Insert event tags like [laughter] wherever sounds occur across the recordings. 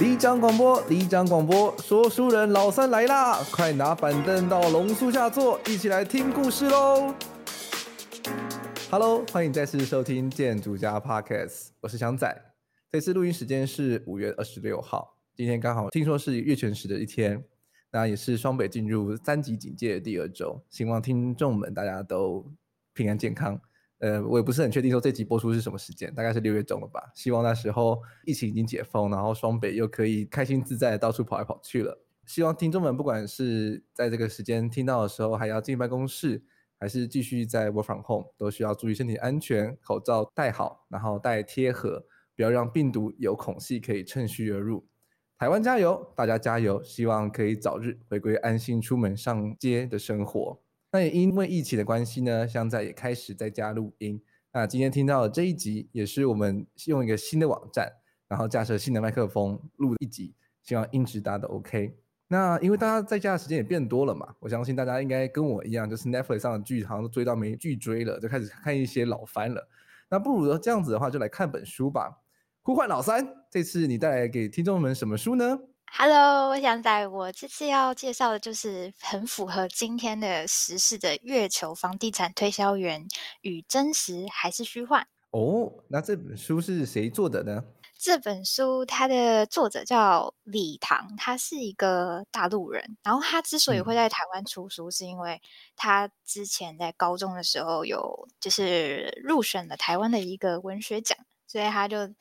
里长广播，里长广播，说书人老三来啦！快拿板凳到榕树下坐，一起来听故事喽！Hello，欢迎再次收听建筑家 Podcast，我是翔仔。这次录音时间是五月二十六号，今天刚好听说是月全食的一天，那也是双北进入三级警戒的第二周，希望听众们大家都平安健康。呃，我也不是很确定说这集播出是什么时间，大概是六月中了吧。希望那时候疫情已经解封，然后双北又可以开心自在到处跑来跑去了。希望听众们不管是在这个时间听到的时候还要进办公室，还是继续在 work from home，都需要注意身体安全，口罩戴好，然后戴贴合，不要让病毒有孔隙可以趁虚而入。台湾加油，大家加油，希望可以早日回归安心出门上街的生活。那也因为疫情的关系呢，翔仔也开始在家录音。那今天听到这一集，也是我们用一个新的网站，然后架设新的麦克风录一集，希望音质大家都 OK。那因为大家在家的时间也变多了嘛，我相信大家应该跟我一样，就是 Netflix 上的剧好像都追到没剧追了，就开始看一些老番了。那不如这样子的话，就来看本书吧。呼唤老三，这次你带来给听众们什么书呢？Hello，我想在我这次要介绍的就是很符合今天的时事的《月球房地产推销员与真实还是虚幻》哦。那这本书是谁做的呢？这本书它的作者叫李唐，他是一个大陆人。然后他之所以会在台湾出书，是因为他之前在高中的时候有就是入选了台湾的一个文学奖，所以他就。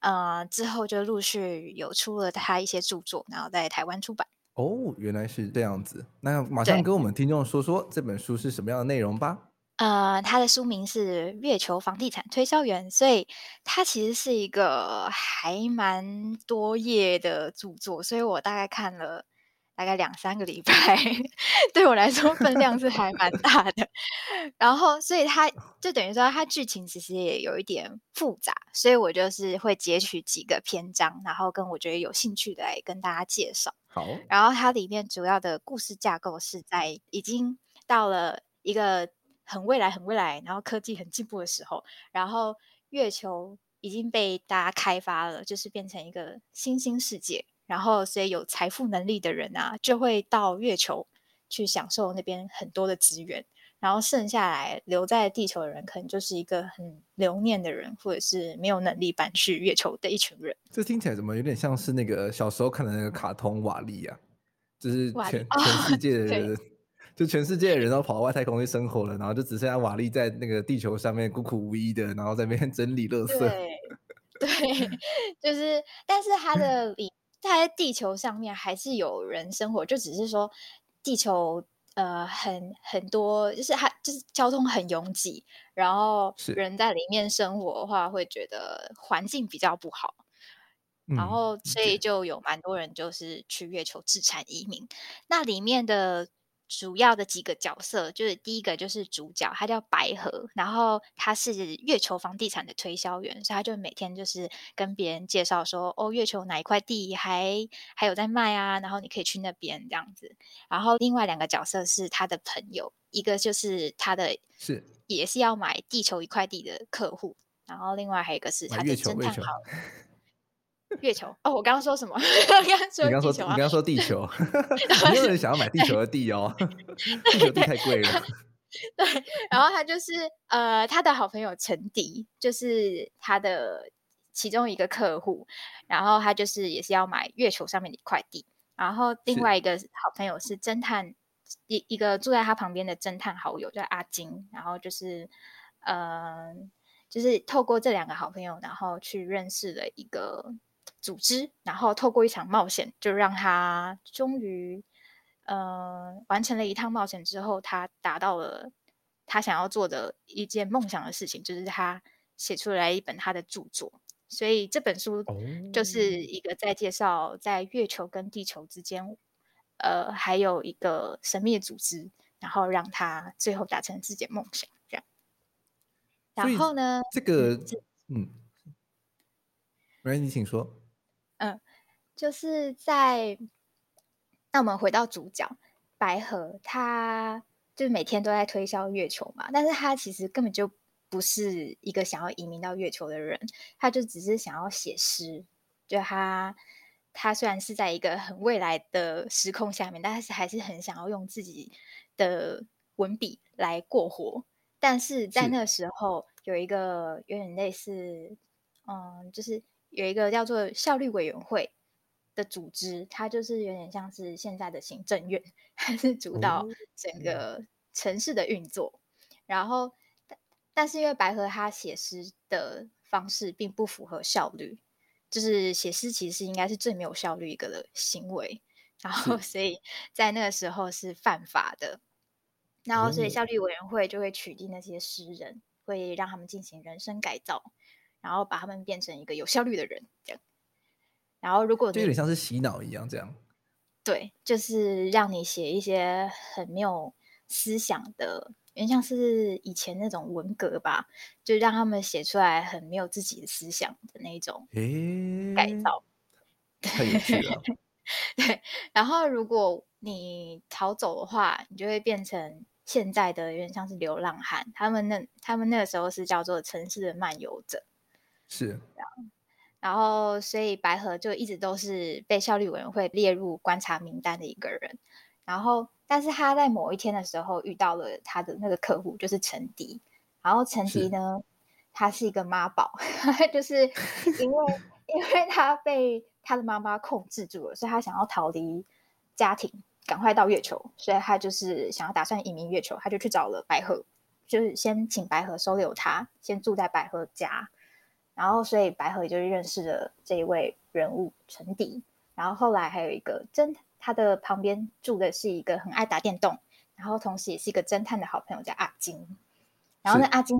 呃，之后就陆续有出了他一些著作，然后在台湾出版。哦，原来是这样子。那马上跟我们听众说说这本书是什么样的内容吧。呃，他的书名是《月球房地产推销员》，所以它其实是一个还蛮多页的著作，所以我大概看了。大概两三个礼拜，[laughs] 对我来说分量是还蛮大的。然后，所以它就等于说，它剧情其实也有一点复杂，所以我就是会截取几个篇章，然后跟我觉得有兴趣的来跟大家介绍。好，然后它里面主要的故事架构是在已经到了一个很未来、很未来，然后科技很进步的时候，然后月球已经被大家开发了，就是变成一个新兴世界。然后，所以有财富能力的人啊，就会到月球去享受那边很多的资源。然后剩下来留在地球的人，可能就是一个很留念的人，或者是没有能力搬去月球的一群人。这听起来怎么有点像是那个小时候看的那个卡通瓦力啊？就是全 [laughs] 全世界的人，哦、就全世界的人都跑到外太空去生活了，然后就只剩下瓦力在那个地球上面孤苦无依的，然后在那边 [laughs] 整理垃圾。对，对，[laughs] 就是，但是他的理。在地球上面还是有人生活，就只是说地球呃很很多，就是它就是交通很拥挤，然后人在里面生活的话会觉得环境比较不好，然后所以就有蛮多人就是去月球自产移民，那里面的。主要的几个角色，就是第一个就是主角，他叫白河，然后他是月球房地产的推销员，所以他就每天就是跟别人介绍说，哦，月球哪一块地还还有在卖啊，然后你可以去那边这样子。然后另外两个角色是他的朋友，一个就是他的是也是要买地球一块地的客户，然后另外还有一个是他的侦探好。[laughs] 月球 [laughs] 哦，我刚刚说什么？[laughs] 刚刚说地球，啊，你刚刚说地球，[laughs] 没有人想要买地球的地哦，地球地太贵了。对，然后他就是呃，他的好朋友陈迪，就是他的其中一个客户，然后他就是也是要买月球上面的一块地，然后另外一个好朋友是侦探，一一个住在他旁边的侦探好友叫阿金，然后就是呃，就是透过这两个好朋友，然后去认识了一个。组织，然后透过一场冒险，就让他终于，呃，完成了一趟冒险之后，他达到了他想要做的一件梦想的事情，就是他写出来一本他的著作。所以这本书就是一个在介绍在月球跟地球之间，呃，还有一个神秘的组织，然后让他最后达成自己的梦想，这样。然后呢，这个，嗯，来，你请说。嗯，就是在，那我们回到主角白河，他就是每天都在推销月球嘛，但是他其实根本就。不是一个想要移民到月球的人，他就只是想要写诗。就他，他虽然是在一个很未来的时空下面，但是还是很想要用自己的文笔来过活。但是在那个时候，有一个有点类似，嗯，就是有一个叫做效率委员会的组织，它就是有点像是现在的行政院，它是主导整个城市的运作，然后。但是因为白河他写诗的方式并不符合效率，就是写诗其实应该是最没有效率一个的行为，然后所以在那个时候是犯法的，然后所以效率委员会就会取缔那些诗人，会让他们进行人生改造，然后把他们变成一个有效率的人，这样。然后如果就有点像是洗脑一样，这样。对，就是让你写一些很没有思想的。有点像是以前那种文革吧，就让他们写出来很没有自己的思想的那种改造，太有趣了。[laughs] 对，然后如果你逃走的话，你就会变成现在的有点像是流浪汉。他们那他们那个时候是叫做城市的漫游者，是。然后，所以白河就一直都是被效率委员会列入观察名单的一个人。然后。但是他在某一天的时候遇到了他的那个客户，就是陈迪。然后陈迪呢，他是一个妈宝，[laughs] 就是因为因为他被他的妈妈控制住了，所以他想要逃离家庭，赶快到月球。所以他就是想要打算移民月球，他就去找了白河，就是先请白河收留他，先住在白河家。然后所以白河也就认识了这一位人物陈迪。然后后来还有一个侦探。他的旁边住的是一个很爱打电动，然后同时也是一个侦探的好朋友，叫阿金。然后呢，阿金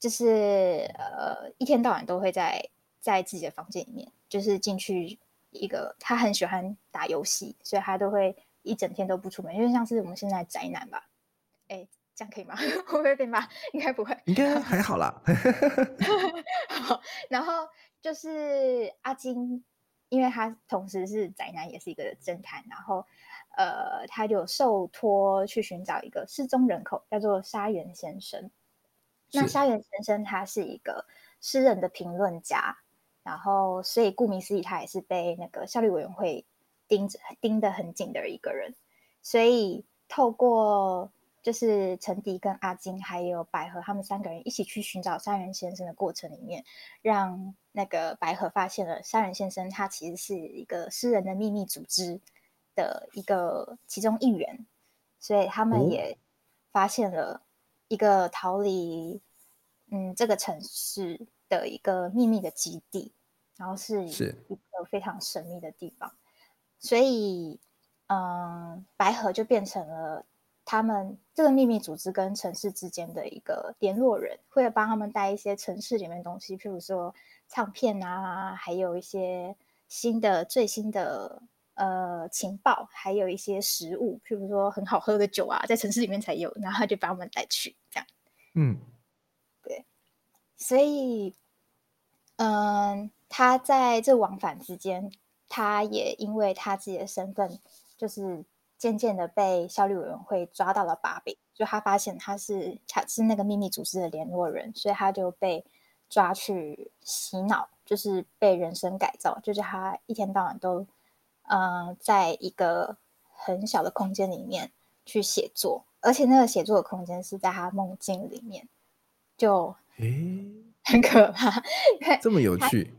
就是呃，一天到晚都会在在自己的房间里面，就是进去一个他很喜欢打游戏，所以他都会一整天都不出门，因为像是我们现在宅男吧。哎，这样可以吗？[laughs] 会不会被骂？应该不会，应该还好啦。[laughs] 好，然后就是阿金。因为他同时是宅男，也是一个侦探，然后，呃，他就受托去寻找一个失踪人口，叫做沙原先生。那沙原先生他是一个诗人的评论家，然后所以顾名思义，他也是被那个效率委员会盯着盯得很紧的一个人。所以透过就是陈迪跟阿金还有百合他们三个人一起去寻找三人先生的过程里面，让。那个百合发现了三人先生，他其实是一个私人的秘密组织的一个其中一员，所以他们也发现了一个逃离嗯这个城市的一个秘密的基地，然后是一个非常神秘的地方，所以嗯白河就变成了他们这个秘密组织跟城市之间的一个联络人，会帮他们带一些城市里面的东西，譬如说。唱片啊，还有一些新的、最新的呃情报，还有一些食物，譬如说很好喝的酒啊，在城市里面才有，然后他就把我们带去，这样。嗯，对。所以，嗯、呃，他在这往返之间，他也因为他自己的身份，就是渐渐的被效率委员会抓到了把柄，就他发现他是他是那个秘密组织的联络人，所以他就被。抓去洗脑，就是被人生改造，就是他一天到晚都，嗯、呃，在一个很小的空间里面去写作，而且那个写作的空间是在他梦境里面，就，诶，很可怕，这么有趣，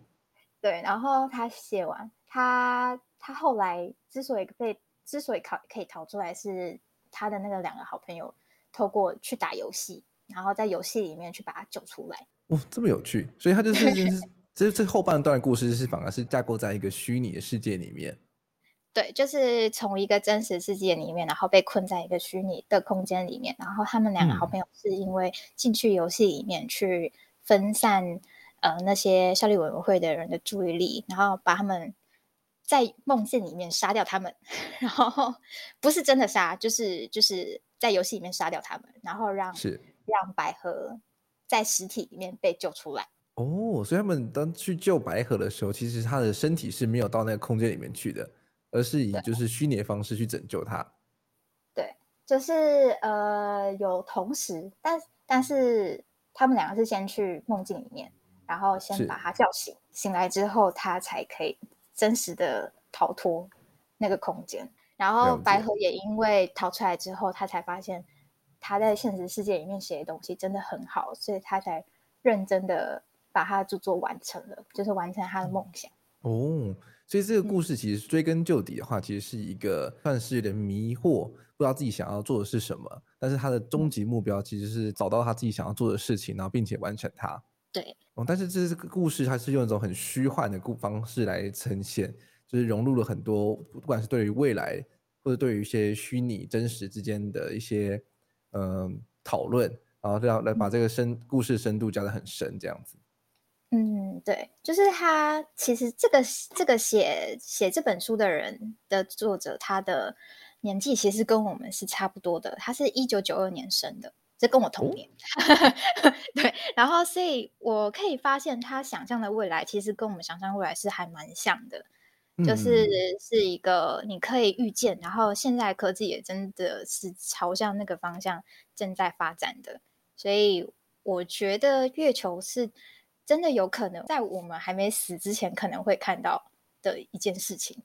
对。然后他写完，他他后来之所以被之所以逃可以逃出来，是他的那个两个好朋友透过去打游戏，然后在游戏里面去把他救出来。哦，这么有趣，所以他就是，[laughs] 这这后半段故事是反而是架构在一个虚拟的世界里面。对，就是从一个真实世界里面，然后被困在一个虚拟的空间里面，然后他们两个好朋友是因为进去游戏里面去分散呃那些效力委员会的人的注意力，然后把他们在梦境里面杀掉他们，[laughs] 然后不是真的杀，就是就是在游戏里面杀掉他们，然后让是让百合在实体里面被救出来。哦，所以他们当去救百合的时候，其实他的身体是没有到那个空间里面去的，而是以就是虚拟的方式去拯救他。对，就是呃有同时，但但是他们两个是先去梦境里面，然后先把他叫醒，醒来之后他才可以真实的逃脱那个空间。然后白河也因为逃出来之后，他才发现他在现实世界里面写的东西真的很好，所以他才认真的。把他的著作完成了，就是完成他的梦想哦。所以这个故事其实追根究底的话，嗯、其实是一个算是有点迷惑，不知道自己想要做的是什么。但是他的终极目标其实是找到他自己想要做的事情，然后并且完成它。对，哦，但是这个故事它是用一种很虚幻的故方式来呈现，就是融入了很多，不管是对于未来或者对于一些虚拟真实之间的一些嗯讨论，然后这样来把这个深、故事深度加的很深，这样子。嗯，对，就是他。其实这个这个写写这本书的人的作者，他的年纪其实跟我们是差不多的。他是一九九二年生的，这跟我同年。哦、[laughs] 对，然后所以我可以发现，他想象的未来其实跟我们想象未来是还蛮像的，嗯、就是是一个你可以预见，然后现在科技也真的是朝向那个方向正在发展的。所以我觉得月球是。真的有可能在我们还没死之前，可能会看到的一件事情。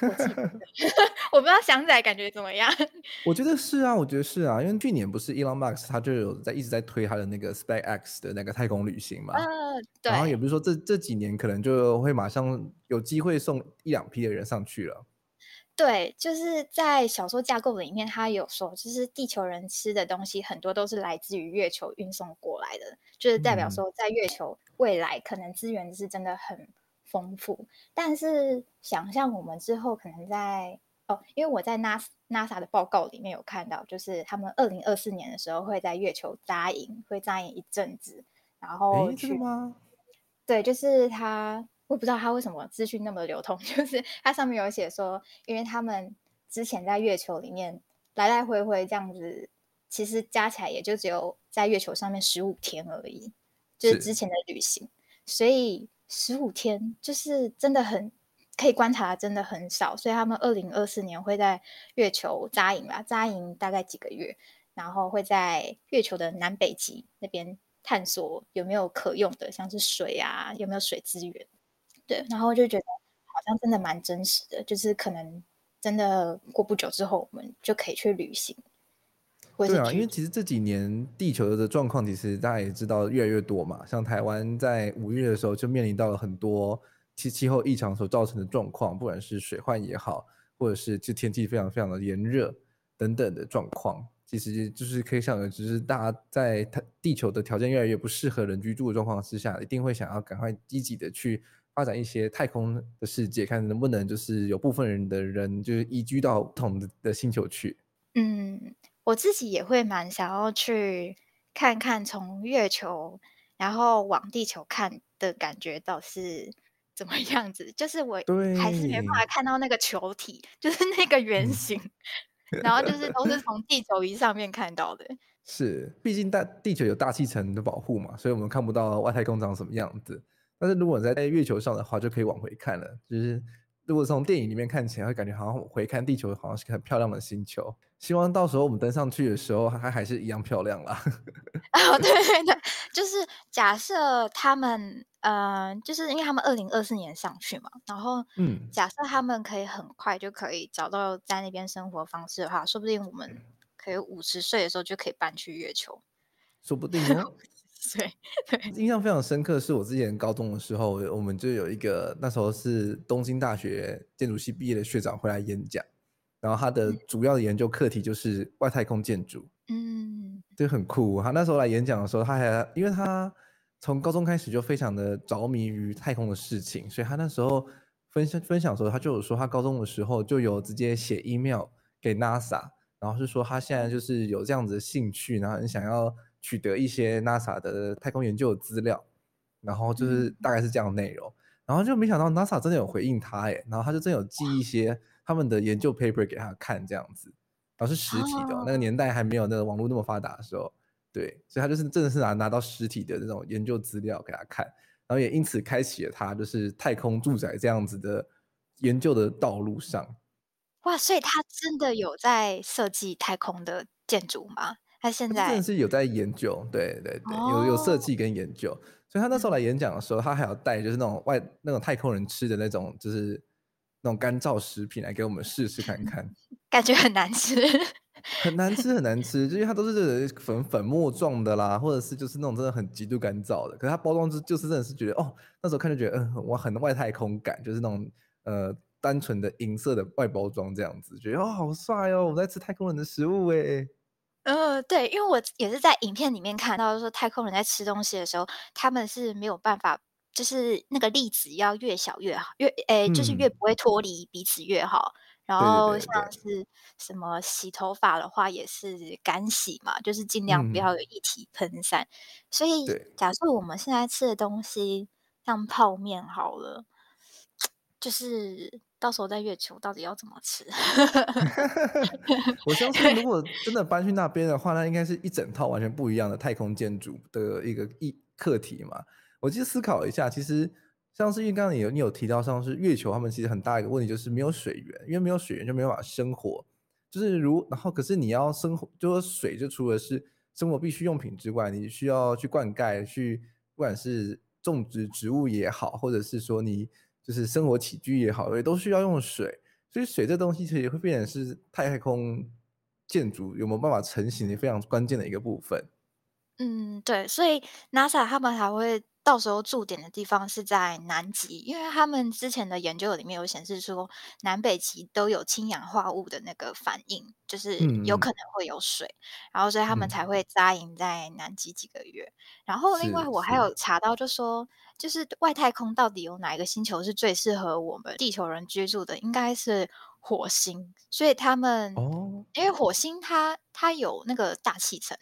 我，[laughs] [laughs] 我不知道翔仔感觉怎么样？[laughs] 我觉得是啊，我觉得是啊，因为去年不是 Elon Musk 他就有在一直在推他的那个 SpaceX 的那个太空旅行嘛。呃，对。然后也不是说这这几年可能就会马上有机会送一两批的人上去了。对，就是在小说架构里面，他有说，就是地球人吃的东西很多都是来自于月球运送过来的，就是代表说，在月球未来可能资源是真的很丰富。但是想象我们之后可能在哦，因为我在 NASA NASA 的报告里面有看到，就是他们二零二四年的时候会在月球扎营，会扎营一阵子，然后去吗？对，就是他。我不知道他为什么资讯那么流通，[laughs] 就是它上面有写说，因为他们之前在月球里面来来回回这样子，其实加起来也就只有在月球上面十五天而已，就是之前的旅行，所以十五天就是真的很可以观察真的很少，所以他们二零二四年会在月球扎营吧，扎营大概几个月，然后会在月球的南北极那边探索有没有可用的，像是水啊，有没有水资源。对，然后就觉得好像真的蛮真实的，就是可能真的过不久之后，我们就可以去旅行。对啊，因为其实这几年地球的状况，其实大家也知道越来越多嘛。像台湾在五月的时候就面临到了很多气气候异常所造成的状况，不管是水患也好，或者是就天气非常非常的炎热等等的状况，其实就是可以想的，只是大家在地球的条件越来越不适合人居住的状况之下，一定会想要赶快积极的去。发展一些太空的世界，看能不能就是有部分人的人就是移居到不同的的星球去。嗯，我自己也会蛮想要去看看从月球然后往地球看的感觉到底是怎么样子。就是我还是没办法看到那个球体，就是那个圆形，[laughs] 然后就是都是从地球仪上面看到的。是，毕竟大地球有大气层的保护嘛，所以我们看不到外太空长什么样子。但是如果在在月球上的话，就可以往回看了。就是如果从电影里面看起来，会感觉好像回看地球好像是很漂亮的星球。希望到时候我们登上去的时候，它还是一样漂亮啦。[laughs] [laughs] 哦，对对对，就是假设他们，嗯、呃，就是因为他们二零二四年上去嘛，然后，嗯，假设他们可以很快就可以找到在那边生活方式的话，说不定我们可以五十岁的时候就可以搬去月球。说不 [laughs] 定哦。对，印象非常深刻，是我之前高中的时候，我们就有一个那时候是东京大学建筑系毕业的学长回来演讲，然后他的主要的研究课题就是外太空建筑，嗯，就很酷。他那时候来演讲的时候，他还因为他从高中开始就非常的着迷于太空的事情，所以他那时候分享分享的时候，他就有说他高中的时候就有直接写 email 给 NASA，然后是说他现在就是有这样子的兴趣，然后很想要。取得一些 NASA 的太空研究的资料，然后就是大概是这样的内容。然后就没想到 NASA 真的有回应他哎，然后他就真有寄一些他们的研究 paper 给他看，这样子，然后是实体的，哦，那个年代还没有那个网络那么发达的时候，对，所以他就是真的是拿拿到实体的这种研究资料给他看，然后也因此开启了他就是太空住宅这样子的研究的道路上。哇，所以他真的有在设计太空的建筑吗？他现在他真的是有在研究，对对对，哦，有有设计跟研究。所以他那时候来演讲的时候，他还要带就是那种外那种太空人吃的那种就是那种干燥食品来给我们试试看看，[laughs] 感觉很难吃，很难吃很难吃，就因为它都是粉粉末状的啦，或者是就是那种真的很极度干燥的。可是它包装就就是真的是觉得哦，那时候看就觉得嗯，我很外太空感，就是那种呃单纯的银色的外包装这样子，觉得哦好帅哦，我在吃太空人的食物诶。呃，对，因为我也是在影片里面看到，说太空人在吃东西的时候，他们是没有办法，就是那个粒子要越小越好，越诶，就是越不会脱离彼此越好。嗯、然后像是什么洗头发的话，也是干洗嘛，就是尽量不要有一体喷散。嗯、所以假设我们现在吃的东西像泡面好了，就是。到时候在月球到底要怎么吃？[laughs] 我相信，如果真的搬去那边的话，那应该是一整套完全不一样的太空建筑的一个一课题嘛。我其实思考一下，其实像是因为刚刚你有你有提到，像是月球，他们其实很大一个问题就是没有水源，因为没有水源就没有办法生活。就是如然后，可是你要生活，就是水就除了是生活必需用品之外，你需要去灌溉，去不管是种植植物也好，或者是说你。就是生活起居也好，也都需要用水，所以水这东西其实也会变成是太空建筑有没有办法成型的非常关键的一个部分。嗯，对，所以 NASA 他们还会。到时候驻点的地方是在南极，因为他们之前的研究里面有显示说，南北极都有氢氧化物的那个反应，就是有可能会有水，嗯、然后所以他们才会扎营在南极几个月。然后另外我还有查到，就说就是外太空到底有哪一个星球是最适合我们地球人居住的，应该是火星。所以他们哦，因为火星它它有那个大气层。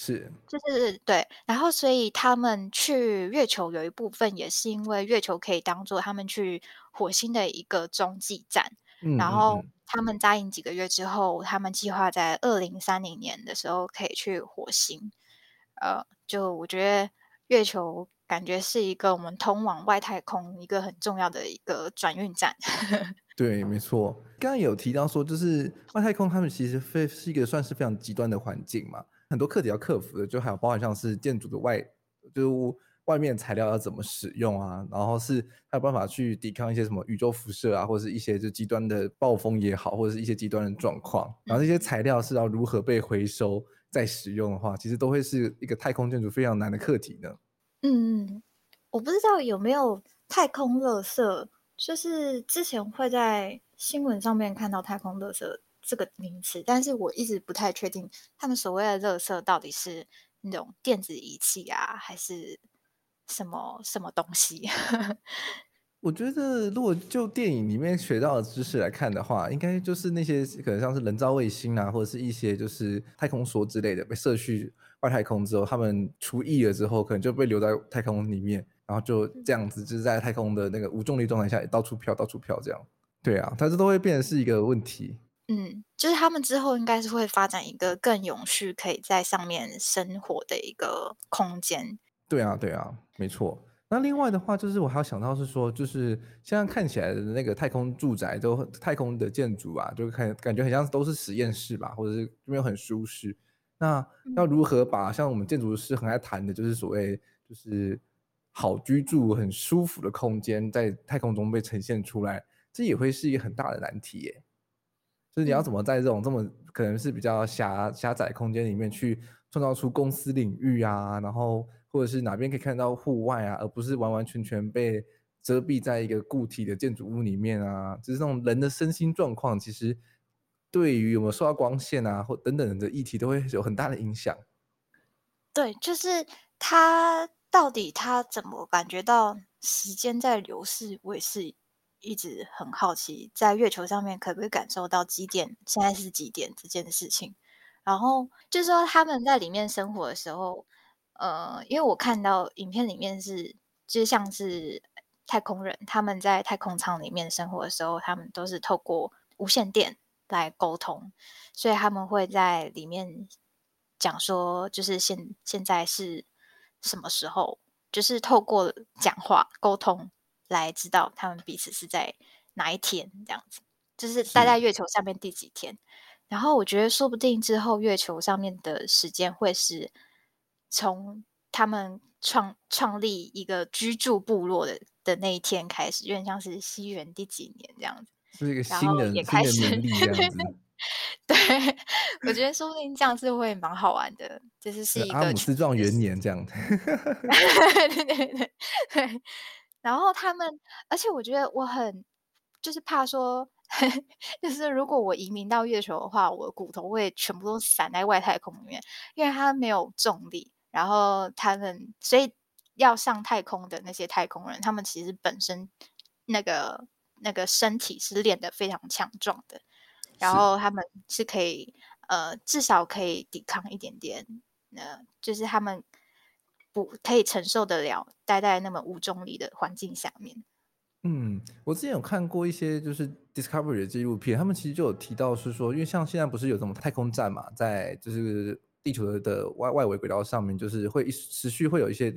是，就是对，然后所以他们去月球有一部分也是因为月球可以当做他们去火星的一个中继站。嗯，然后他们扎营几个月之后，他们计划在二零三零年的时候可以去火星。呃，就我觉得月球感觉是一个我们通往外太空一个很重要的一个转运站。[laughs] 对，没错。刚刚有提到说，就是外太空他们其实非是一个算是非常极端的环境嘛。很多课题要克服的，就还有包含像是建筑的外，就是外面材料要怎么使用啊，然后是还有办法去抵抗一些什么宇宙辐射啊，或者是一些就极端的暴风也好，或者是一些极端的状况，然后这些材料是要如何被回收再使用的话，其实都会是一个太空建筑非常难的课题呢。嗯，我不知道有没有太空垃圾，就是之前会在新闻上面看到太空垃圾。这个名词，但是我一直不太确定，他们所谓的垃圾到底是那种电子仪器啊，还是什么什么东西？[laughs] 我觉得，如果就电影里面学到的知识来看的话，应该就是那些可能像是人造卫星啊，或者是一些就是太空梭之类的，被射去外太空之后，他们除役了之后，可能就被留在太空里面，然后就这样子，就是在太空的那个无重力状态下，到处飘，到处飘这样。对啊，它这都会变成是一个问题。嗯，就是他们之后应该是会发展一个更永续，可以在上面生活的一个空间。对啊，对啊，没错。那另外的话，就是我还要想到是说，就是现在看起来的那个太空住宅，都太空的建筑啊，就看感觉很像都是实验室吧，或者是没有很舒适。那要如何把像我们建筑师很爱谈的，就是所谓就是好居住、很舒服的空间，在太空中被呈现出来，这也会是一个很大的难题耶。就是你要怎么在这种这么可能是比较狭狭窄空间里面去创造出公司领域啊，然后或者是哪边可以看到户外啊，而不是完完全全被遮蔽在一个固体的建筑物里面啊，就是这种人的身心状况，其实对于有没有受到光线啊或等等的议题都会有很大的影响。对，就是他到底他怎么感觉到时间在流逝，我也是。一直很好奇，在月球上面可不可以感受到几点？现在是几点这件事情？然后就是说他们在里面生活的时候，呃，因为我看到影片里面是，就像是太空人他们在太空舱里面生活的时候，他们都是透过无线电来沟通，所以他们会在里面讲说，就是现现在是什么时候，就是透过讲话沟通来知道他们彼此是在哪一天这样子，就是待在月球上面第几天。然后我觉得，说不定之后月球上面的时间会是从他们创创立一个居住部落的的那一天开始，有点像是西元第几年这样子。是一个新的也开始。[laughs] 对，我觉得说不定这样是会蛮好玩的，就是是一个阿姆斯壮元年这样子。[laughs] [laughs] 对对对对。然后他们，而且我觉得我很就是怕说。[laughs] 就是如果我移民到月球的话，我的骨头会全部都散在外太空里面，因为它没有重力。然后他们，所以要上太空的那些太空人，他们其实本身那个那个身体是练得非常强壮的，然后他们是可以呃，至少可以抵抗一点点，呃，就是他们可以承受得了待在那么无重力的环境下面。嗯，我之前有看过一些就是 Discovery 的纪录片，他们其实就有提到是说，因为像现在不是有这种太空站嘛，在就是地球的外外围轨道上面，就是会持续会有一些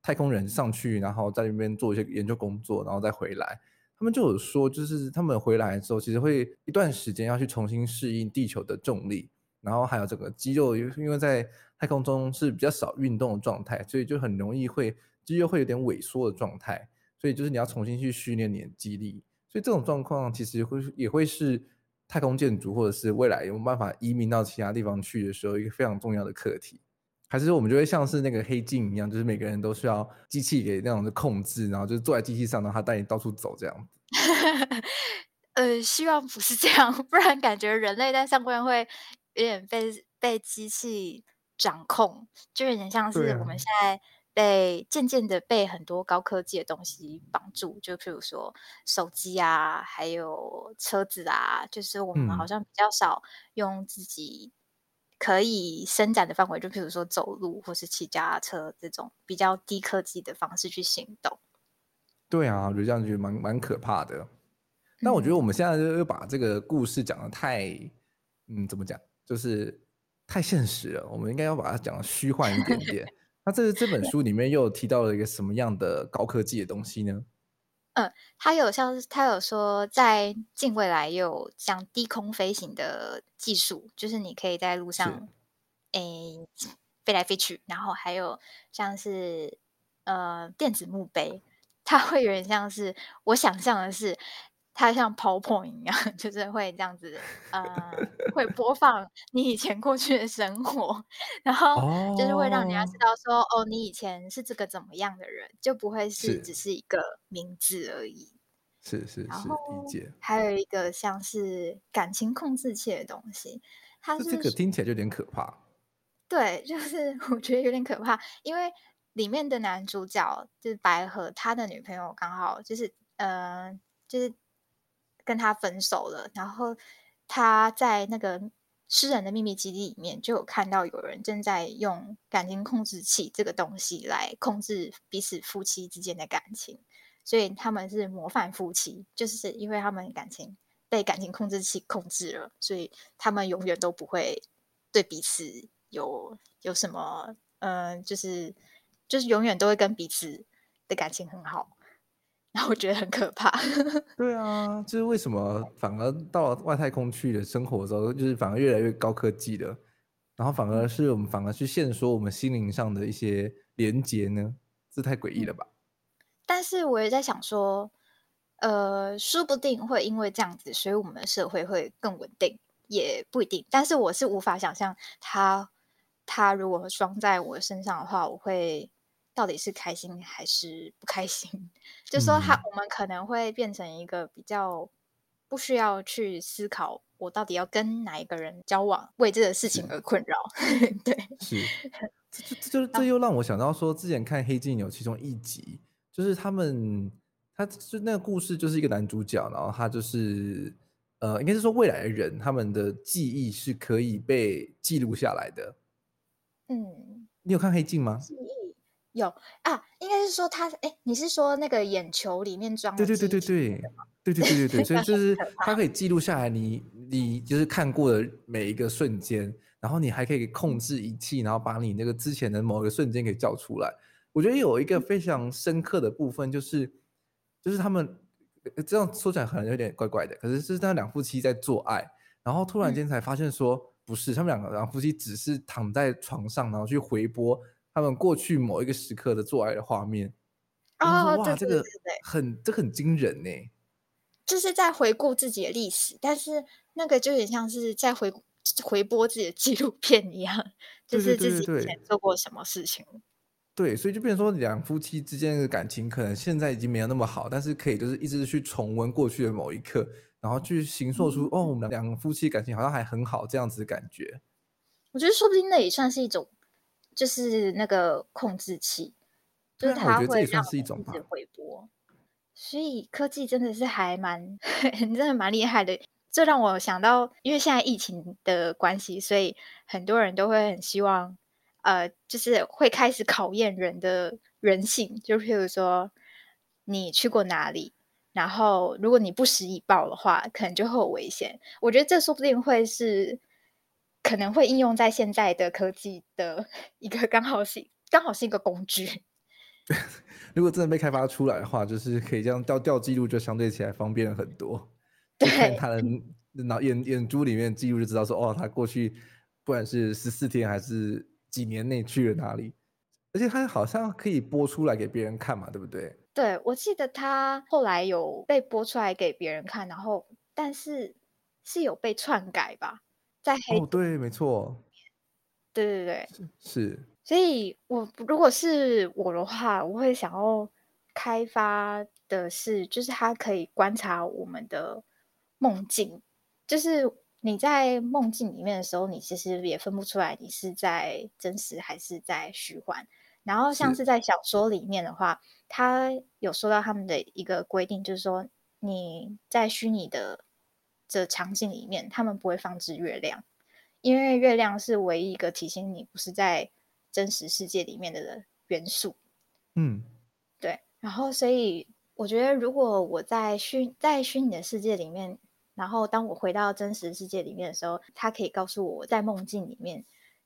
太空人上去，然后在那边做一些研究工作，然后再回来。他们就有说，就是他们回来之后，其实会一段时间要去重新适应地球的重力，然后还有整个肌肉，因为在太空中是比较少运动的状态，所以就很容易会肌肉会有点萎缩的状态。所以就是你要重新去训练你的肌力，所以这种状况其实会也会是太空建筑或者是未来有没有办法移民到其他地方去的时候一个非常重要的课题。还是我们就会像是那个黑镜一样，就是每个人都需要机器给那种的控制，然后就是坐在机器上，然后他带你到处走这样。[laughs] 呃，希望不是这样，不然感觉人类在上面会有点被被机器掌控，就有点像是我们现在。被渐渐的被很多高科技的东西绑住，就譬如说手机啊，还有车子啊，就是我们好像比较少用自己可以伸展的范围，嗯、就譬如说走路或是骑脚踏车这种比较低科技的方式去行动。对啊，我觉得这样就蛮蛮可怕的。那我觉得我们现在就又把这个故事讲的太，嗯，怎么讲，就是太现实了。我们应该要把它讲得虚幻一点点。[laughs] 那这这本书里面又提到了一个什么样的高科技的东西呢？嗯，他有像是他有说，在近未来有像低空飞行的技术，就是你可以在路上诶飞来飞去，然后还有像是呃电子墓碑，它会有点像是我想象的是。它像 PowerPoint 一样，[laughs] 就是会这样子，呃，会播放你以前过去的生活，然后就是会让人家知道说，哦，哦，你以前是这个怎么样的人，就不会是只是一个名字而已。是是是，理解。还有一个像是感情控制器的东西，它是这个听起来就有点可怕。对，[laughs] 就是我觉得有点可怕，因为里面的男主角就是白河，他的女朋友刚好就是，呃，就是。跟他分手了，然后他在那个诗人的秘密基地里面就有看到有人正在用感情控制器这个东西来控制彼此夫妻之间的感情，所以他们是模范夫妻，就是因为他们感情被感情控制器控制了，所以他们永远都不会对彼此有有什么，嗯、就是就是永远都会跟彼此的感情很好。然后我觉得很可怕。[laughs] 对啊，就是为什么反而到了外太空去的生活的时候，就是反而越来越高科技了，然后反而是我们反而去限缩我们心灵上的一些连结呢？这太诡异了吧？但是我也在想说，呃，说不定会因为这样子，所以我们的社会会更稳定，也不一定。但是我是无法想象，他它如果装在我身上的话，我会。到底是开心还是不开心？[laughs] 就说他，我们可能会变成一个比较不需要去思考，我到底要跟哪一个人交往，为这个事情而困扰。[laughs] 对，是，[laughs] 这这就这又让我想到说，之前看《黑镜》有其中一集，就是他们，他就那个故事就是一个男主角，然后他就是呃，应该是说未来的人他们的记忆是可以被记录下来的。嗯，你有看黑镜吗？记忆有啊，应该是说他，哎，你是说那个眼球里面装？对对对对对，对对对对对，所以 [laughs] 就是它可以记录下来你你就是看过的每一个瞬间，然后你还可以控制仪器，然后把你那个之前的某一个瞬间给叫出来。我觉得有一个非常深刻的部分，就是就是他们这样说起来可能有点怪怪的，可是是那两夫妻在做爱，然后突然间才发现说。不是，他们两个两夫妻只是躺在床上，然后去回播他们过去某一个时刻的做爱的画面。哦，哇，这个对很，这个很惊人呢。就是在回顾自己的历史，但是那个就有点像是在回回播自己的纪录片一样，就是自己以前做过什么事情。对，所以就变成说，两夫妻之间的感情可能现在已经没有那么好，但是可以就是一直去重温过去的某一刻。然后去形塑出、嗯、哦，我们两个夫妻感情好像还很好这样子的感觉。我觉得说不定那也算是一种，就是那个控制器，就是它会让一直回播。所以科技真的是还蛮，[laughs] 真的蛮厉害的。这让我想到，因为现在疫情的关系，所以很多人都会很希望，呃，就是会开始考验人的人性。就譬如说，你去过哪里？然后，如果你不实以报的话，可能就会有危险。我觉得这说不定会是可能会应用在现在的科技的 [laughs] 一个刚好是刚好是一个工具。[laughs] 如果真的被开发出来的话，就是可以这样调调记录，就相对起来方便了很多。对，看他的脑眼眼珠里面记录就知道说，哦，他过去不管是十四天还是几年内去了哪里，而且他好像可以播出来给别人看嘛，对不对？对，我记得他后来有被播出来给别人看，然后但是是有被篡改吧，在黑哦，对，没错，对对对，是。所以我如果是我的话，我会想要开发的是，就是它可以观察我们的梦境，就是你在梦境里面的时候，你其实也分不出来你是在真实还是在虚幻。然后像是在小说里面的话，他有说到他们的一个规定，就是说你在虚拟的这场景里面，他们不会放置月亮，因为月亮是唯一一个提醒你不是在真实世界里面的元素。嗯，对。然后所以我觉得，如果我在虚在虚拟的世界里面，然后当我回到真实世界里面的时候，它可以告诉我我在梦境里面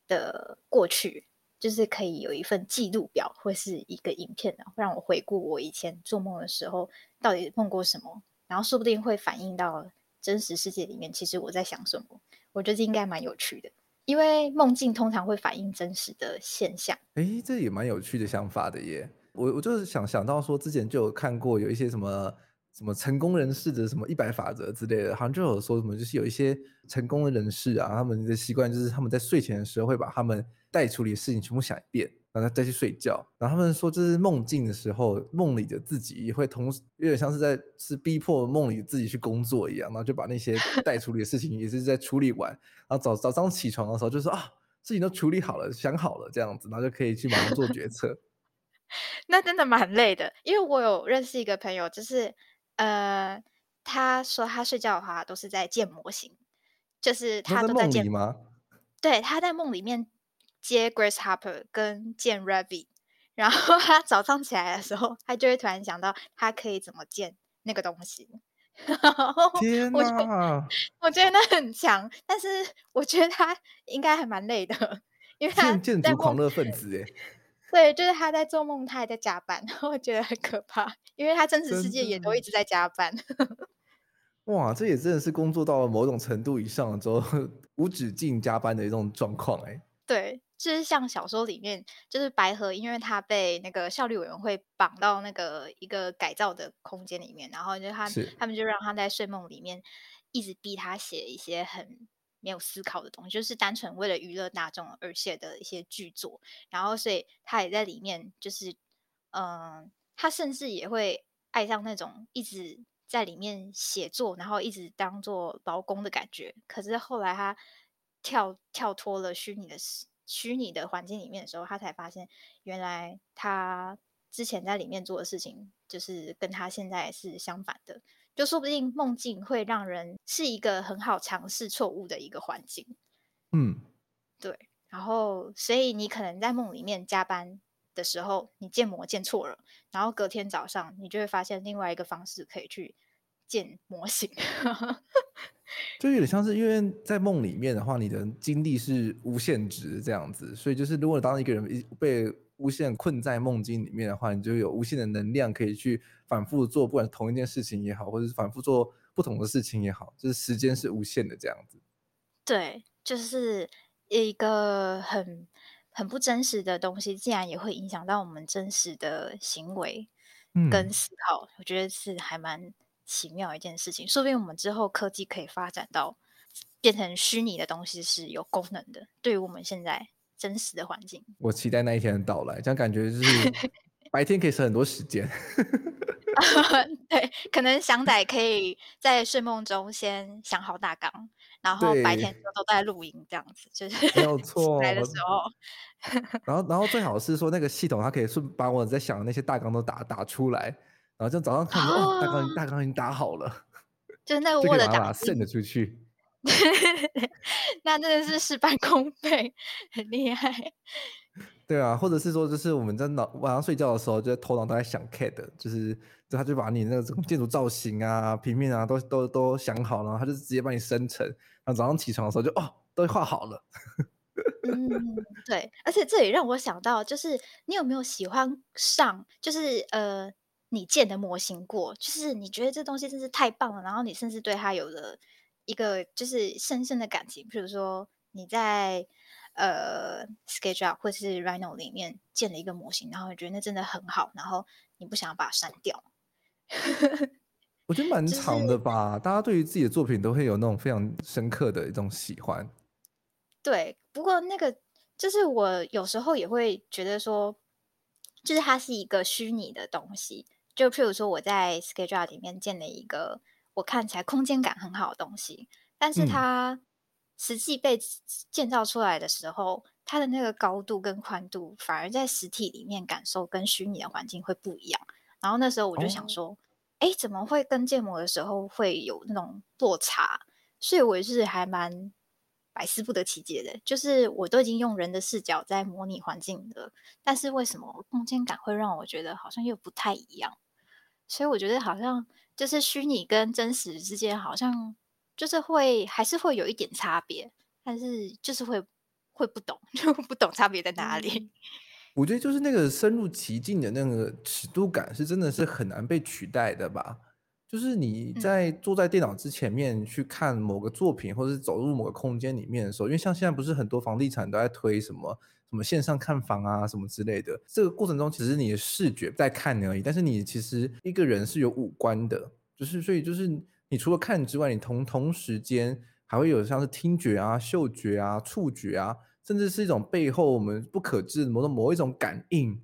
的过去。就是可以有一份记录表，或是一个影片，让我回顾我以前做梦的时候到底梦过什么，然后说不定会反映到真实世界里面。其实我在想什么，我觉得应该蛮有趣的，因为梦境通常会反映真实的现象。诶，这也蛮有趣的想法的耶。我我就是想想到说，之前就有看过有一些什么。什么成功人士的什么一百法则之类的，好像就有说什么，就是有一些成功的人士啊，他们的习惯就是他们在睡前的时候会把他们待处理的事情全部想一遍，然后再去睡觉。然后他们说，就是梦境的时候，梦里的自己也会同时有点像是在是逼迫梦里自己去工作一样，然后就把那些 [laughs] 待处理的事情也是在处理完，然后早早上起床的时候就说啊，事情都处理好了，想好了这样子，然后就可以去马上做决策。[laughs] 那真的蛮累的，因为我有认识一个朋友，就是。呃，他说他睡觉的话都是在建模型，就是他都在建。吗？对，他在梦里面接 gracehapper 跟见 Rabbit，然后 [laughs] 他早上起来的时候，他就会突然想到他可以怎么建那个东西。[laughs] 天哪！我我觉得那很强，但是我觉得他应该还蛮累的，因为他建筑狂热分子哎。对，就是他在做梦，他还在加班，[laughs] 我觉得很可怕，因为他真实世界也都一直在加班。哇，这也真的是工作到了某种程度以上之后无止境加班的一种状况哎。对，就是像小说里面，就是白河，因为他被那个效率委员会绑到那个一个改造的空间里面，然后就他他们就让他在睡梦里面一直逼他写一些很。没有思考的东西，就是单纯为了娱乐大众而写的一些剧作。然后，所以他也在里面，就是，嗯，他甚至也会爱上那种一直在里面写作，然后一直当做劳工的感觉。可是后来他跳跳脱了虚拟的虚拟的环境里面的时候，他才发现，原来他之前在里面做的事情，就是跟他现在是相反的。就说不定梦境会让人是一个很好尝试错误的一个环境。嗯，对。然后，所以你可能在梦里面加班的时候，你建模建错了，然后隔天早上你就会发现另外一个方式可以去建模型。就有点像是因为在梦里面的话，你的精力是无限值这样子，所以就是如果当一个人被无限困在梦境里面的话，你就有无限的能量可以去反复做，不管是同一件事情也好，或者是反复做不同的事情也好，就是时间是无限的这样子。对，就是一个很很不真实的东西，竟然也会影响到我们真实的行为跟思考，嗯、我觉得是还蛮奇妙一件事情。说不定我们之后科技可以发展到变成虚拟的东西是有功能的，对于我们现在。真实的环境，我期待那一天的到来。这样感觉就是 [laughs] 白天可以省很多时间。[laughs] [laughs] 对，可能翔仔可以在睡梦中先想好大纲，然后白天都在录音，这样子就是没有错。来的时候，然后然后最好是说那个系统它可以顺把我在想的那些大纲都打打出来，然后就早上看说哦，大纲大纲已经打好了，[laughs] 就是那个 Word 档 send 出去。[laughs] 那真的是事半功倍，很厉害。[laughs] 对啊，或者是说，就是我们在脑晚上睡觉的时候，就在头脑都在想 CAD，就是就他就把你那个建筑造型啊、平面啊都都都想好了，然后他就直接帮你生成，然后早上起床的时候就哦，都画好了。嗯，对，而且这也让我想到，就是你有没有喜欢上，就是呃，你建的模型过，就是你觉得这东西真是太棒了，然后你甚至对它有了。一个就是深深的感情，比如说你在呃 SketchUp 或是 Rhino 里面建了一个模型，然后你觉得那真的很好，然后你不想要把它删掉。我觉得蛮长的吧，就是、大家对于自己的作品都会有那种非常深刻的一种喜欢。对，不过那个就是我有时候也会觉得说，就是它是一个虚拟的东西，就譬如说我在 SketchUp 里面建了一个。我看起来空间感很好的东西，但是它实际被建造出来的时候，嗯、它的那个高度跟宽度，反而在实体里面感受跟虚拟的环境会不一样。然后那时候我就想说，哎、哦，怎么会跟建模的时候会有那种落差？所以我是还蛮百思不得其解的。就是我都已经用人的视角在模拟环境了，但是为什么空间感会让我觉得好像又不太一样？所以我觉得好像。就是虚拟跟真实之间，好像就是会还是会有一点差别，但是就是会会不懂，[laughs] 就不懂差别在哪里。我觉得就是那个深入其境的那个尺度感，是真的是很难被取代的吧？就是你在坐在电脑之前面去看某个作品，或者是走入某个空间里面的时候，因为像现在不是很多房地产都在推什么。什么线上看房啊，什么之类的，这个过程中其实你的视觉在看而已，但是你其实一个人是有五官的，就是所以就是你除了看之外，你同同时间还会有像是听觉啊、嗅觉啊、触觉啊，甚至是一种背后我们不可知的某种某一种感应，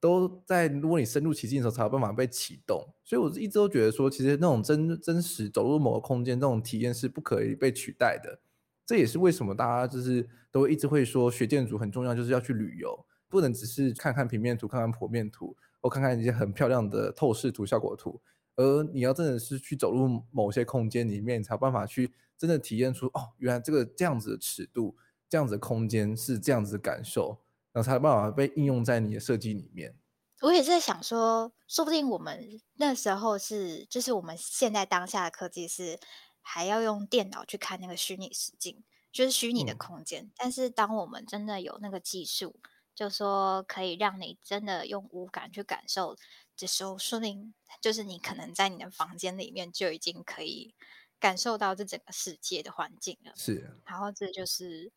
都在如果你深入其境的时候才有办法被启动。所以我一直都觉得说，其实那种真真实走入某个空间，这种体验是不可以被取代的。这也是为什么大家就是都一直会说学建筑很重要，就是要去旅游，不能只是看看平面图、看看剖面图，或看看一些很漂亮的透视图、效果图，而你要真的是去走入某些空间里面，才有办法去真的体验出哦，原来这个这样子的尺度、这样子的空间是这样子的感受，然后才有办法被应用在你的设计里面。我也在想说，说不定我们那时候是，就是我们现在当下的科技是。还要用电脑去看那个虚拟实境，就是虚拟的空间。嗯、但是当我们真的有那个技术，就说可以让你真的用五感去感受的时候，说明就是你可能在你的房间里面就已经可以感受到这整个世界的环境了。是，然后这就是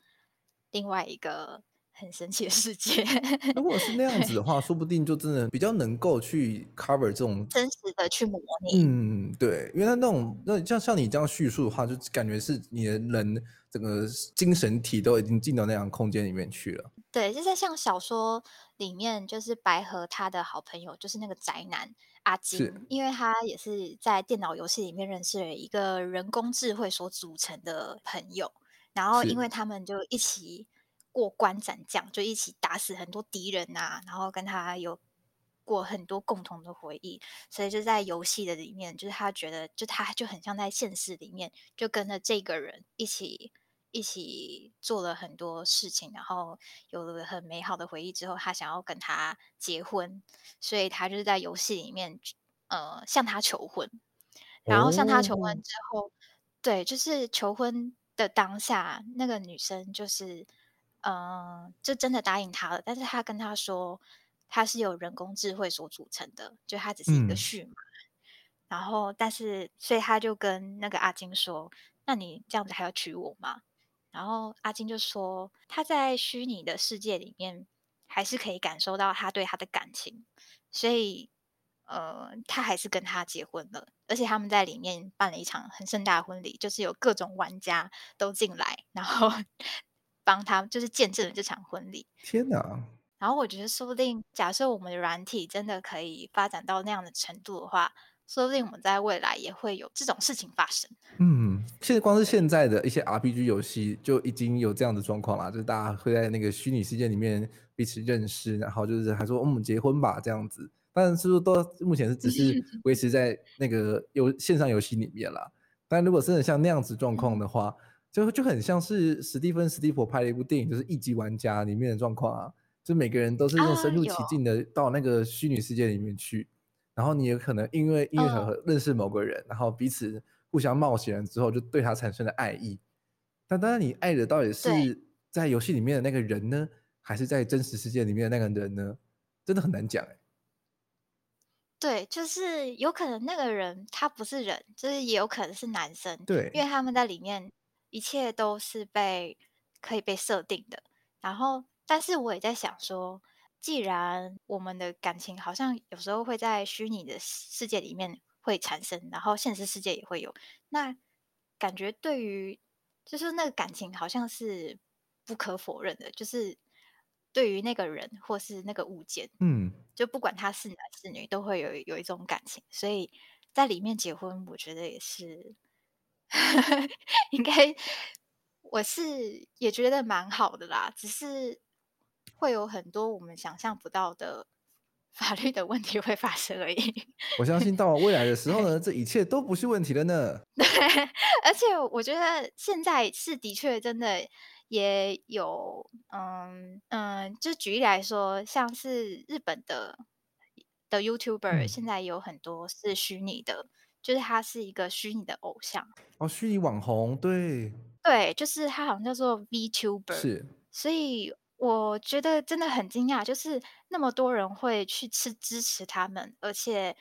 另外一个。很神奇的世界。如果是那样子的话，说不定就真的比较能够去 cover 这种真实的去模拟。嗯，对，因为他那种那像像你这样叙述的话，就感觉是你的人整个精神体都已经进到那样空间里面去了。对，就在像小说里面，就是白和他的好朋友就是那个宅男阿金，因为他也是在电脑游戏里面认识了一个人工智慧所组成的朋友，然后因为他们就一起。过关斩将，就一起打死很多敌人啊，然后跟他有过很多共同的回忆，所以就在游戏的里面，就是他觉得，就他就很像在现实里面，就跟着这个人一起一起做了很多事情，然后有了很美好的回忆之后，他想要跟他结婚，所以他就是在游戏里面，呃，向他求婚，然后向他求婚之后，哦、对，就是求婚的当下，那个女生就是，嗯、呃，就真的答应他了，但是他跟他说。他是由人工智慧所组成的，就他只是一个序码。嗯、然后，但是，所以他就跟那个阿金说：“那你这样子还要娶我吗？”然后阿金就说：“他在虚拟的世界里面，还是可以感受到他对他的感情，所以，呃，他还是跟他结婚了。而且他们在里面办了一场很盛大的婚礼，就是有各种玩家都进来，然后帮他，就是见证了这场婚礼。天哪！”然后我觉得，说不定假设我们的软体真的可以发展到那样的程度的话，说不定我们在未来也会有这种事情发生。嗯，现在光是现在的一些 RPG 游戏就已经有这样的状况了，就是大家会在那个虚拟世界里面彼此认识，然后就是还说我们结婚吧这样子。但是是不是都目前是只是 [laughs] 维持在那个游线上游戏里面啦？但如果真的像那样子状况的话，就就很像是史蒂芬史蒂夫拍了一部电影，就是一级玩家里面的状况啊。就每个人都是用深入其境的到那个虚拟世界里面去，啊、然后你也可能因为音乐场合认识某个人，嗯、然后彼此互相冒险之后，就对他产生了爱意。但当然，你爱的到底是在游戏里面的那个人呢，还是在真实世界里面的那个人呢？真的很难讲哎。对，就是有可能那个人他不是人，就是也有可能是男生。对，因为他们在里面一切都是被可以被设定的，然后。但是我也在想说，既然我们的感情好像有时候会在虚拟的世界里面会产生，然后现实世界也会有，那感觉对于就是那个感情好像是不可否认的，就是对于那个人或是那个物件，嗯，就不管他是男是女，都会有有一种感情，所以在里面结婚，我觉得也是 [laughs] 应该，我是也觉得蛮好的啦，只是。会有很多我们想象不到的法律的问题会发生而已。[laughs] 我相信到未来的时候呢，这一切都不是问题了呢。对，[laughs] 而且我觉得现在是的确真的也有，嗯嗯，就举例来说，像是日本的的 YouTuber，嗯，现在有很多是虚拟的，就是他是一个虚拟的偶像。哦，虚拟网红，对。对，就是他好像叫做 VTuber，是，所以。我觉得真的很惊讶，就是那么多人会去支支持他们，而且，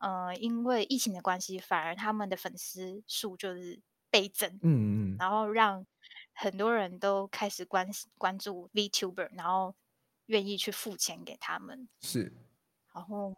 呃，因为疫情的关系，反而他们的粉丝数就是倍增，嗯嗯，然后让很多人都开始关关注 VTuber，然后愿意去付钱给他们，是，然后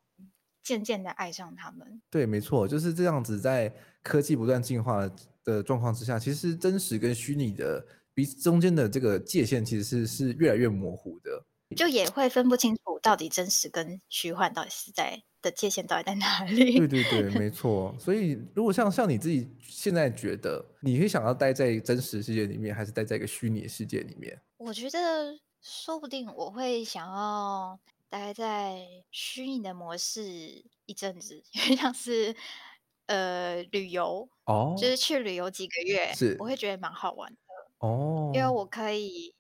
渐渐的爱上他们。对，没错，就是这样子，在科技不断进化的状况之下，其实真实跟虚拟的。彼此中间的这个界限其实是是越来越模糊的，就也会分不清楚到底真实跟虚幻到底是在的界限到底在哪里。对对对，[laughs] 没错。所以如果像像你自己现在觉得，你会想要待在真实世界里面，还是待在一个虚拟世界里面？我觉得说不定我会想要待在虚拟的模式一阵子，因 [laughs] 为像是呃旅游哦，就是去旅游几个月，是我会觉得蛮好玩的。哦，因为我可以，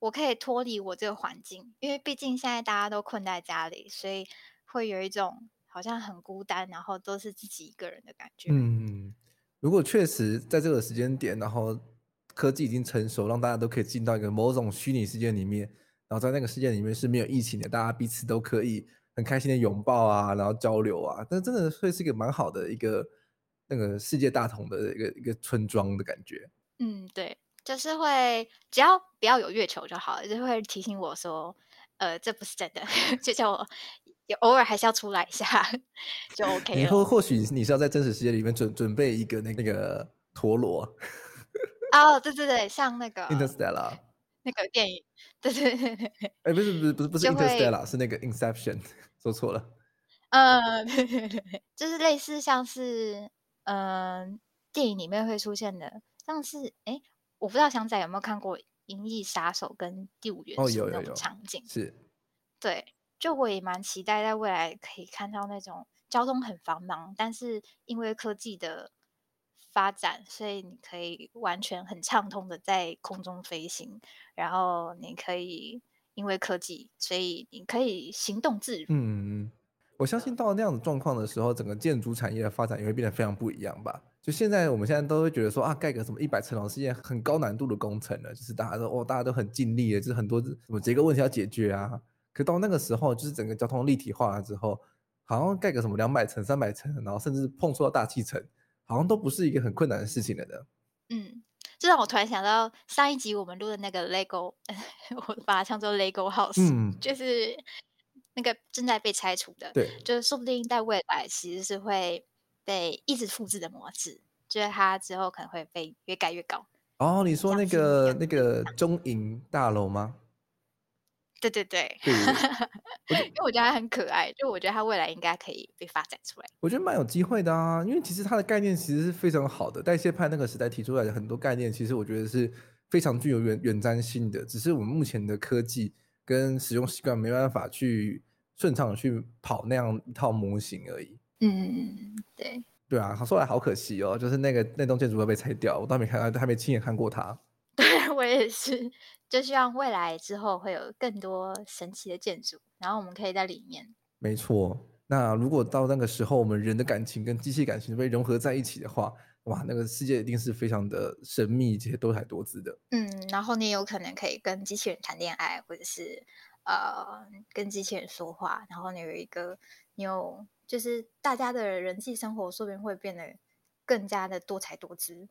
我可以脱离我这个环境，因为毕竟现在大家都困在家里，所以会有一种好像很孤单，然后都是自己一个人的感觉。嗯，如果确实在这个时间点，然后科技已经成熟，让大家都可以进到一个某种虚拟世界里面，然后在那个世界里面是没有疫情的，大家彼此都可以很开心的拥抱啊，然后交流啊，但真的会是一个蛮好的一个那个世界大同的一个一个村庄的感觉。嗯，对。就是会，只要不要有月球就好了，就会提醒我说，呃，这不是真的，[laughs] 就叫我偶尔还是要出来一下，就 OK 了。以 [laughs] 后或许你是要在真实世界里面准准备一个那那个陀螺。[laughs] 哦，oh, 对对对，像那个 Interstellar 那个电影，对对对对。哎，不是不是不是不是 Interstellar，是那个 Inception，说错了。呃，[laughs] 对对对，就是类似像是嗯、呃、电影里面会出现的，像是哎。我不知道翔仔有没有看过《银翼杀手》跟《第五元素》那种场景，是，对，就我也蛮期待在未来可以看到那种交通很繁忙，但是因为科技的发展，所以你可以完全很畅通的在空中飞行，然后你可以因为科技，所以你可以行动自如。嗯，我相信到那样的状况的时候，整个建筑产业的发展也会变得非常不一样吧。就现在我们现在都会觉得说啊，盖个什么一百层楼是一件很高难度的工程了，就是大家都哦，大家都很尽力了，就是很多什么结构问题要解决啊。可到那个时候，就是整个交通立体化了之后，好像盖个什么两百层、三百层，然后甚至碰触到大气层。好像都不是一个很困难的事情了的。嗯，这让我突然想到上一集我们录的那个 Lego，[laughs] 我把它称作 Lego House，嗯，就是那个正在被拆除的。对，就是说不定在未来其实是会被一直复制的模式，就是它之后可能会被越盖越高。哦，你说那个那个中银大楼吗？对对对，对因为我觉得它很可爱，就我觉得它未来应该可以被发展出来。我觉得蛮有机会的啊，因为其实它的概念其实是非常好的。代谢派那个时代提出来的很多概念，其实我觉得是非常具有远远瞻性的。只是我们目前的科技跟使用习惯没办法去顺畅的去跑那样一套模型而已。嗯，对，对啊，说来好可惜哦，就是那个那栋建筑要被拆掉，我都还没看还没亲眼看过它。对，我也是。就希望未来之后会有更多神奇的建筑，然后我们可以在里面。没错，那如果到那个时候，我们人的感情跟机器感情被融合在一起的话，哇，那个世界一定是非常的神秘，这些多彩多姿的。嗯，然后你也有可能可以跟机器人谈恋爱，或者是呃跟机器人说话，然后你有一个，你有就是大家的人际生活说不定会变得更加的多彩多姿。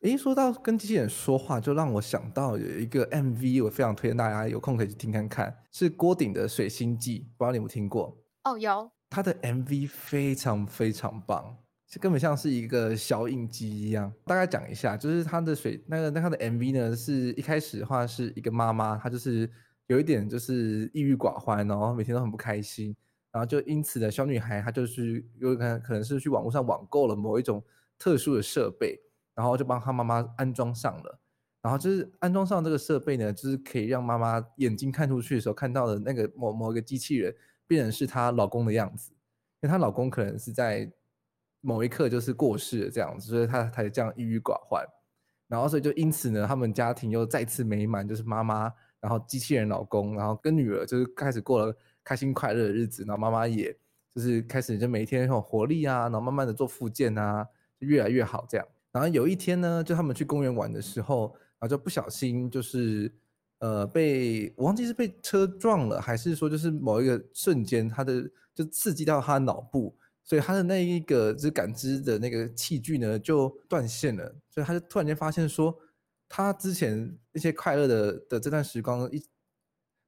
诶，说到跟机器人说话，就让我想到有一个 MV，我非常推荐大家有空可以去听看看，是郭顶的《水星记》，不知道你有没有听过？哦，有。他的 MV 非常非常棒，就根本像是一个小影机一样。大概讲一下，就是他的水那个那他的 MV 呢，是一开始的话是一个妈妈，她就是有一点就是抑郁寡欢，然后每天都很不开心，然后就因此的小女孩，她就是有可能可能是去网络上网购了某一种特殊的设备。然后就帮他妈妈安装上了，然后就是安装上这个设备呢，就是可以让妈妈眼睛看出去的时候看到的那个某某一个机器人，变成是她老公的样子，因为她老公可能是在某一刻就是过世了这样子，所以她才这样郁郁寡欢。然后所以就因此呢，他们家庭又再次美满，就是妈妈，然后机器人老公，然后跟女儿就是开始过了开心快乐的日子，然后妈妈也就是开始就每一天很有活力啊，然后慢慢的做复健啊，就越来越好这样。然后有一天呢，就他们去公园玩的时候，然后就不小心就是，呃，被我忘记是被车撞了，还是说就是某一个瞬间，他的就刺激到他脑部，所以他的那一个就是感知的那个器具呢就断线了，所以他就突然间发现说，他之前那些快乐的的这段时光一。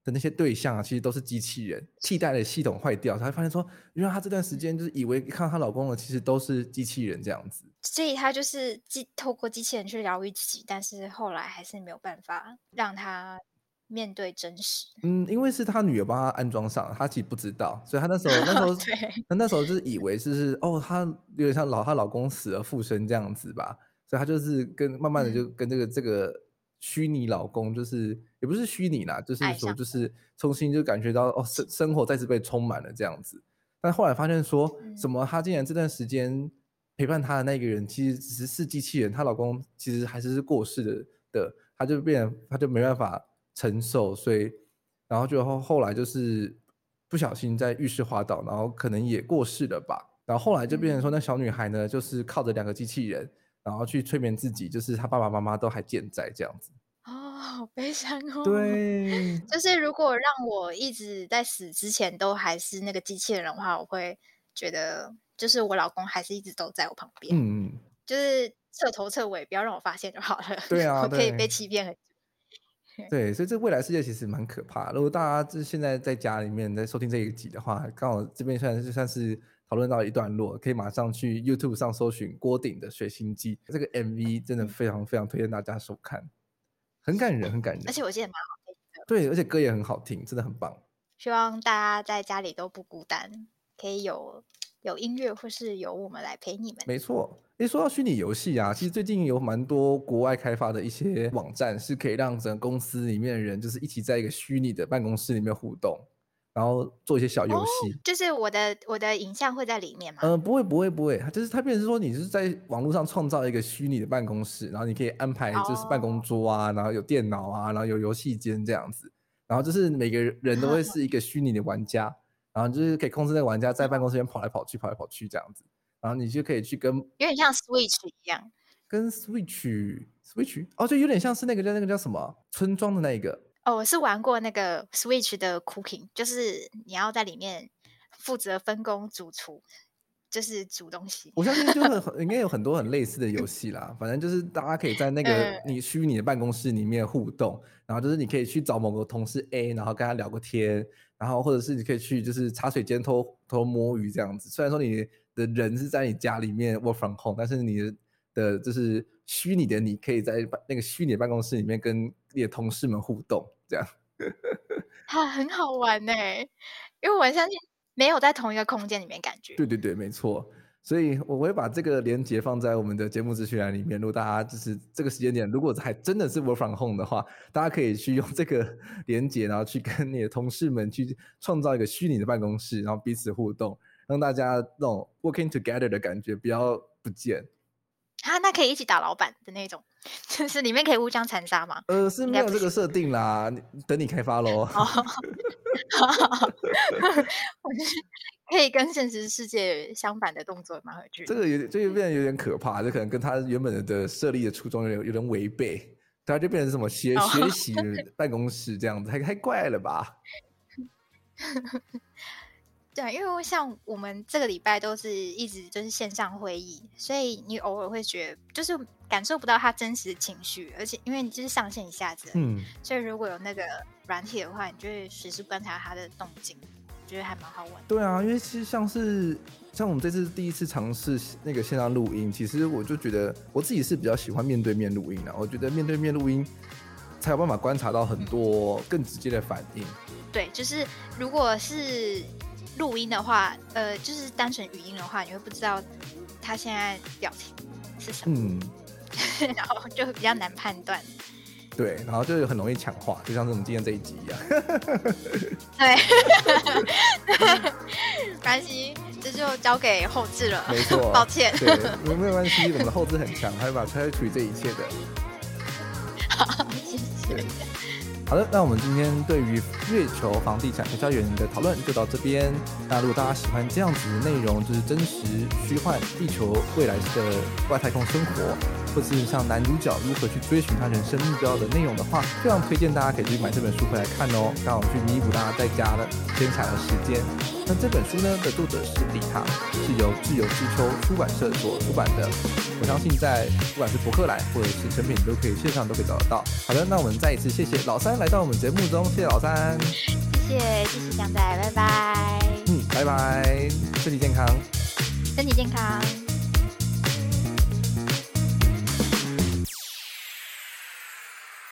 的那些对象啊，其实都是机器人，替代的系统坏掉，她发现说，原来她这段时间就是以为看到她老公的，其实都是机器人这样子。所以她就是机透过机器人去疗愈自己，但是后来还是没有办法让她面对真实。嗯，因为是她女儿帮她安装上，她其实不知道，所以她那时候那时候 [laughs] 对她那时候就是以为是是哦，她有点像老她老公死而复生这样子吧，所以她就是跟慢慢的就跟这个、嗯、这个。虚拟老公就是也不是虚拟啦，就是说就是。重新就感觉到哦生生活再次被充满了这样子，但后来发现说什么她竟然这段时间陪伴她的那个人其实只是是机器人，她老公其实还是是过世的的，她就变她就没办法承受，所以然后就后后来就是不小心在浴室滑倒，然后可能也过世了吧，然后后来就变成说那小女孩呢就是靠着两个机器人。然后去催眠自己，就是他爸爸妈妈都还健在这样子。哦，好悲伤哦。[laughs] 对，就是如果让我一直在死之前都还是那个机器人的话，我会觉得，就是我老公还是一直都在我旁边。嗯嗯。就是彻头彻尾，不要让我发现就好了。[laughs] 对啊，我可以被欺骗很久。对，所以这未来世界其实蛮可怕。如果大家就是现在在家里面在收听这一集的话，刚好这边算是算是。讨论到一段落，可以马上去 YouTube 上搜寻郭顶的《水星记》，这个 MV 真的非常非常推荐大家收看，很感人，很感人，而且我记得蛮好听的。对，而且歌也很好听，真的很棒。希望大家在家里都不孤单，可以有有音乐或是有我们来陪你们。没错，诶，说到虚拟游戏啊，其实最近有蛮多国外开发的一些网站，是可以让整个公司里面的人就是一起在一个虚拟的办公室里面互动。然后做一些小游戏。哦，就是我的我的影像会在里面吗？嗯、呃，不会不会不会，就是它变成是说你是在网络上创造一个虚拟的办公室，然后你可以安排就是办公桌啊，哦、然后有电脑啊，然后有游戏间这样子，然后就是每个人都会是一个虚拟的玩家，哦、然后就是可以控制那个玩家在办公室里面跑来跑去跑来跑去这样子，然后你就可以去跟有点像 Switch 一样，跟 Switch Switch 哦，就有点像是那个叫那个叫什么村庄的那个。哦，我是玩过那个 Switch 的 Cooking，就是你要在里面负责分工主厨，就是煮东西。我相信就很应该有很多很类似的游戏啦，反正就是大家可以在那个你虚拟的办公室里面互动，嗯、然后就是你可以去找某个同事 A，然后跟他聊个天，然后或者是你可以去就是茶水间偷偷摸鱼这样子。虽然说你的人是在你家里面 work from home，但是你的的就是虚拟的你可以在那个虚拟的办公室里面跟你的同事们互动，这样，哈，[laughs] 很好玩呢。因为我相信没有在同一个空间里面感觉。对对对，没错。所以我会把这个连接放在我们的节目资讯栏里面。如果大家就是这个时间点，如果还真的是 work from home 的话，大家可以去用这个连接，然后去跟你的同事们去创造一个虚拟的办公室，然后彼此互动，让大家那种 working together 的感觉不要不见。啊，那可以一起打老板的那种，就是里面可以互相残杀吗？呃，是没有这个设定啦，等你开发喽。哦，我就是可以跟现实世界相反的动作蛮有趣。这个有点，这个变得有点可怕，这可能跟他原本的设立的初衷有点有点违背，他就变成什么学、哦、学习办公室这样子，太太怪了吧？[laughs] 对，因为像我们这个礼拜都是一直就是线上会议，所以你偶尔会觉得就是感受不到他真实的情绪，而且因为你就是上线一下子，嗯，所以如果有那个软体的话，你就会随时观察他的动静，我觉得还蛮好玩。对啊，因为其实像是像我们这次第一次尝试那个线上录音，其实我就觉得我自己是比较喜欢面对面录音的，我觉得面对面录音才有办法观察到很多更直接的反应。对，就是如果是。录音的话，呃，就是单纯语音的话，你会不知道他现在表情是什么，嗯，[laughs] 然后就比较难判断。对，然后就很容易抢话，就像是我们今天这一集一样。[laughs] 对，[laughs] 没关系，这就交给后置了。没错，抱歉。对，没有关系，我们的后置很强，他会把他会处理这一切的。好，谢谢。好的，那我们今天对于月球房地产推销员的讨论就到这边。那如果大家喜欢这样子的内容，就是真实虚幻地球未来的外太空生活，或是像男主角如何去追寻他人生目标的内容的话，非常推荐大家可以去买这本书回来看哦，刚好去弥补大家在家的闲暇的时间。那这本书呢的作者是李塔，是由自由之秋出版社所出版的。我相信在不管是博客来或者是成品都可以线上都可以找得到。好的，那我们再一次谢谢老三。来到我们节目中，谢谢老三，谢谢谢谢江仔，拜拜，嗯，拜拜，身体健康，身体健康。